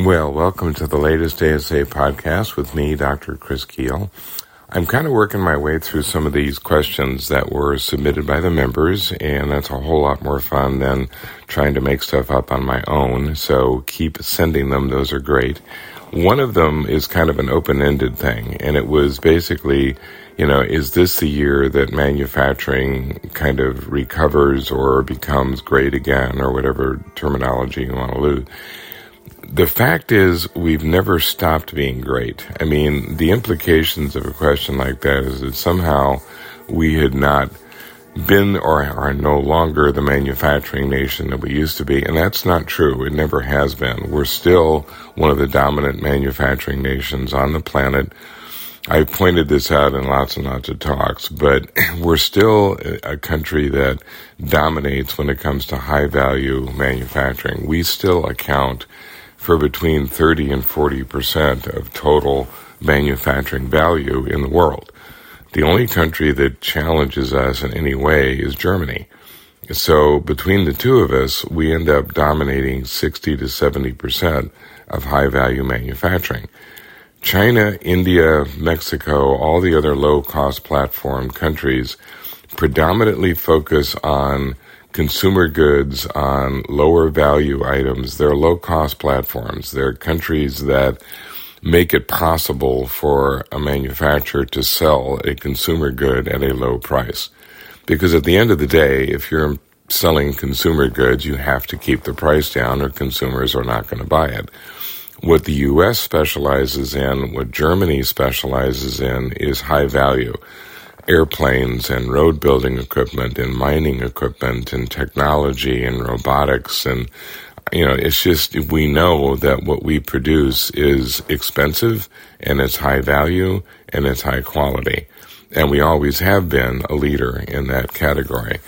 Well, welcome to the latest ASA podcast with me, Dr. Chris Kuehl. I'm kind of working my way through some of these questions that were submitted by the members, and that's a whole lot more fun than trying to make stuff up on my own. So keep sending them, those are great. One of them is kind of an open ended thing, and it was basically, you know, is this the year that manufacturing kind of recovers or becomes great again, or whatever terminology you want to use? The fact is, we've never stopped being great. I mean, the implications of a question like that is that somehow we had not been or are no longer the manufacturing nation that we used to be. And that's not true. It never has been. We're still one of the dominant manufacturing nations on the planet. I've pointed this out in lots and lots of talks, but we're still a country that dominates when it comes to high value manufacturing. We still account for between 30 and 40 percent of total manufacturing value in the world. The only country that challenges us in any way is Germany. So between the two of us, we end up dominating 60 to 70 percent of high value manufacturing. China, India, Mexico, all the other low cost platform countries predominantly focus on consumer goods on lower value items. They're low cost platforms. They're countries that make it possible for a manufacturer to sell a consumer good at a low price. Because at the end of the day, if you're selling consumer goods, you have to keep the price down or consumers are not going to buy it. What the US specializes in, what Germany specializes in is high value airplanes and road building equipment and mining equipment and technology and robotics and you know it's just we know that what we produce is expensive and it's high value and it's high quality. And we always have been a leader in that category.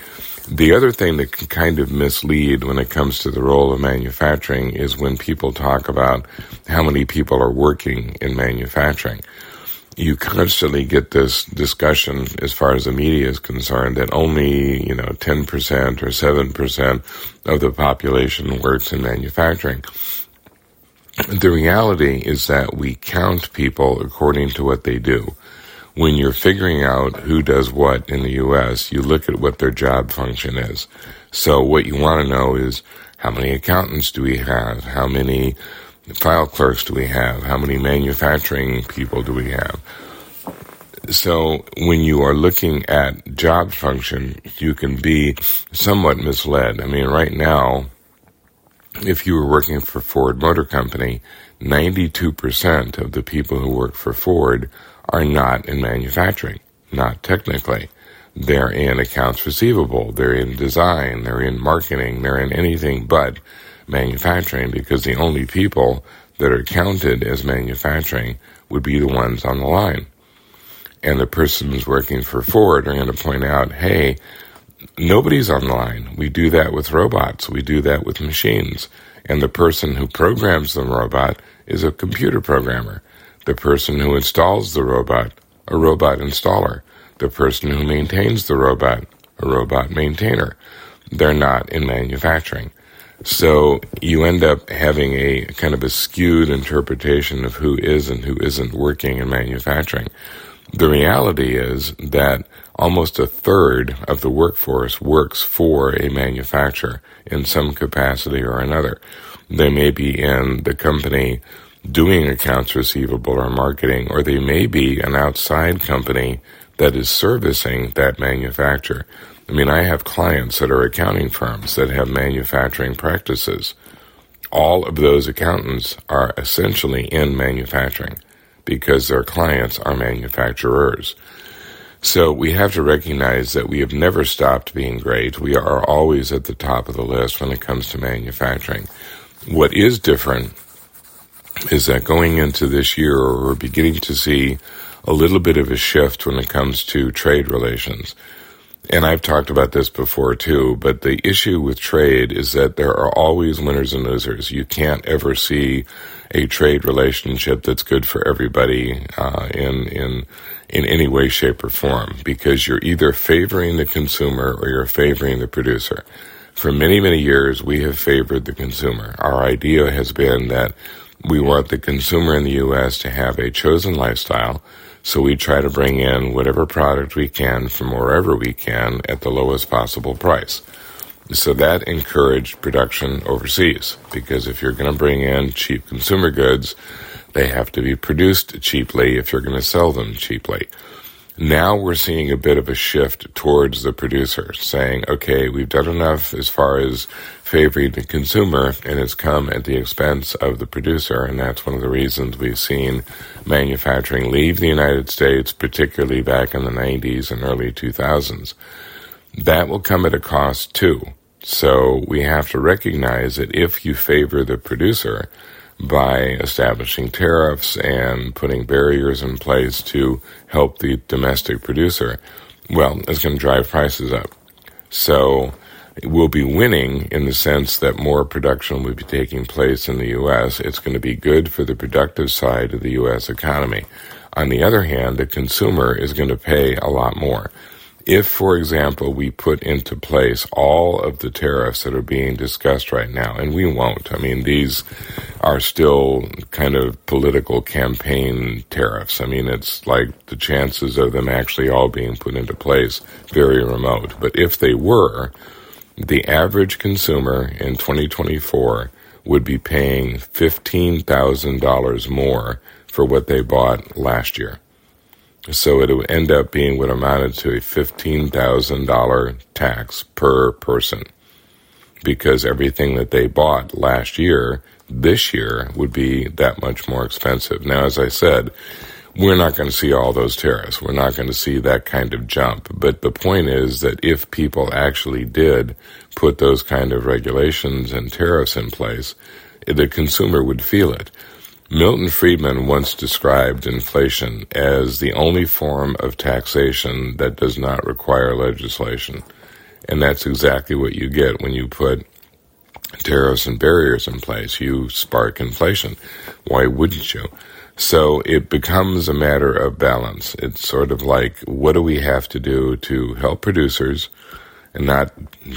The other thing that can kind of mislead when it comes to the role of manufacturing is when people talk about how many people are working in manufacturing you constantly get this discussion as far as the media is concerned that only, you know, 10% or 7% of the population works in manufacturing. The reality is that we count people according to what they do. When you're figuring out who does what in the U.S., you look at what their job function is. So what you want to know is how many accountants do we have? How many file clerks do we have? How many manufacturing people do we have? So when you are looking at job function, you can be somewhat misled. I mean, right now, if you were working for Ford Motor Company, 92% of the people who work for Ford are not in manufacturing, not technically. They're in accounts receivable, they're in design, they're in marketing, they're in anything but manufacturing because the only people that are counted as manufacturing would be the ones on the line. And the person who's working for Ford are going to point out, hey, nobody's on the line. We do that with robots. We do that with machines. And the person who programs the robot is a computer programmer. The person who installs the robot, a robot installer. The person who maintains the robot, a robot maintainer. They're not in manufacturing. So you end up having a kind of a skewed interpretation of who is and who isn't working in manufacturing. The reality is that almost a third of the workforce works for a manufacturer in some capacity or another. They may be in the company doing accounts receivable or marketing, or they may be an outside company that is servicing that manufacturer. I mean, I have clients that are accounting firms that have manufacturing practices. All of those accountants are essentially in manufacturing because their clients are manufacturers. So we have to recognize that we have never stopped being great. We are always at the top of the list when it comes to manufacturing. What is different is that going into this year, we're beginning to see a little bit of a shift when it comes to trade relations and I've talked about this before too, but the issue with trade is that there are always winners and losers. You can't ever see a trade relationship that's good for everybody uh, in in in any way, shape, or form because you're either favoring the consumer or you're favoring the producer. For many, many years, we have favored the consumer. Our idea has been that We want the consumer in the U.S. to have a chosen lifestyle, so we try to bring in whatever product we can from wherever we can at the lowest possible price. So that encouraged production overseas because if you're going to bring in cheap consumer goods, they have to be produced cheaply if you're going to sell them cheaply. Now we're seeing a bit of a shift towards the producer saying, okay, we've done enough as far as favoring the consumer and it's come at the expense of the producer. And that's one of the reasons we've seen manufacturing leave the United States, particularly back in the 90s and early 2000s. That will come at a cost too. So we have to recognize that if you favor the producer, by establishing tariffs and putting barriers in place to help the domestic producer, well, it's going to drive prices up. So we'll be winning in the sense that more production will be taking place in the U.S. It's going to be good for the productive side of the U.S. economy. On the other hand, the consumer is going to pay a lot more. If, for example, we put into place all of the tariffs that are being discussed right now, and we won't, I mean, these are still kind of political campaign tariffs. I mean, it's like the chances of them actually all being put into place very remote. But if they were, the average consumer in 2024 would be paying $15,000 more for what they bought last year. So it would end up being what amounted to a $15,000 tax per person because everything that they bought last year, this year would be that much more expensive. Now, as I said, we're not going to see all those tariffs. We're not going to see that kind of jump. But the point is that if people actually did put those kind of regulations and tariffs in place, the consumer would feel it. Milton Friedman once described inflation as the only form of taxation that does not require legislation. And that's exactly what you get when you put tariffs and barriers in place. You spark inflation. Why wouldn't you? So it becomes a matter of balance. It's sort of like, what do we have to do to help producers and not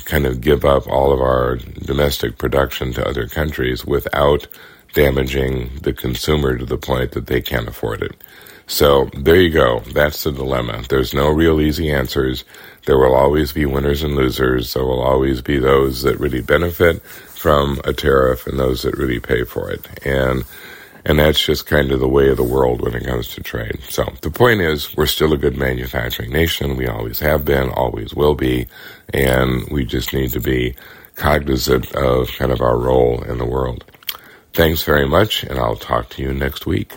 kind of give up all of our domestic production to other countries without damaging the consumer to the point that they can't afford it. So there you go. That's the dilemma. There's no real easy answers. There will always be winners and losers. There will always be those that really benefit from a tariff and those that really pay for it. And and that's just kind of the way of the world when it comes to trade. So the point is, we're still a good manufacturing nation. We always have been, always will be. And we just need to be cognizant of kind of our role in the world. Thanks very much, and I'll talk to you next week.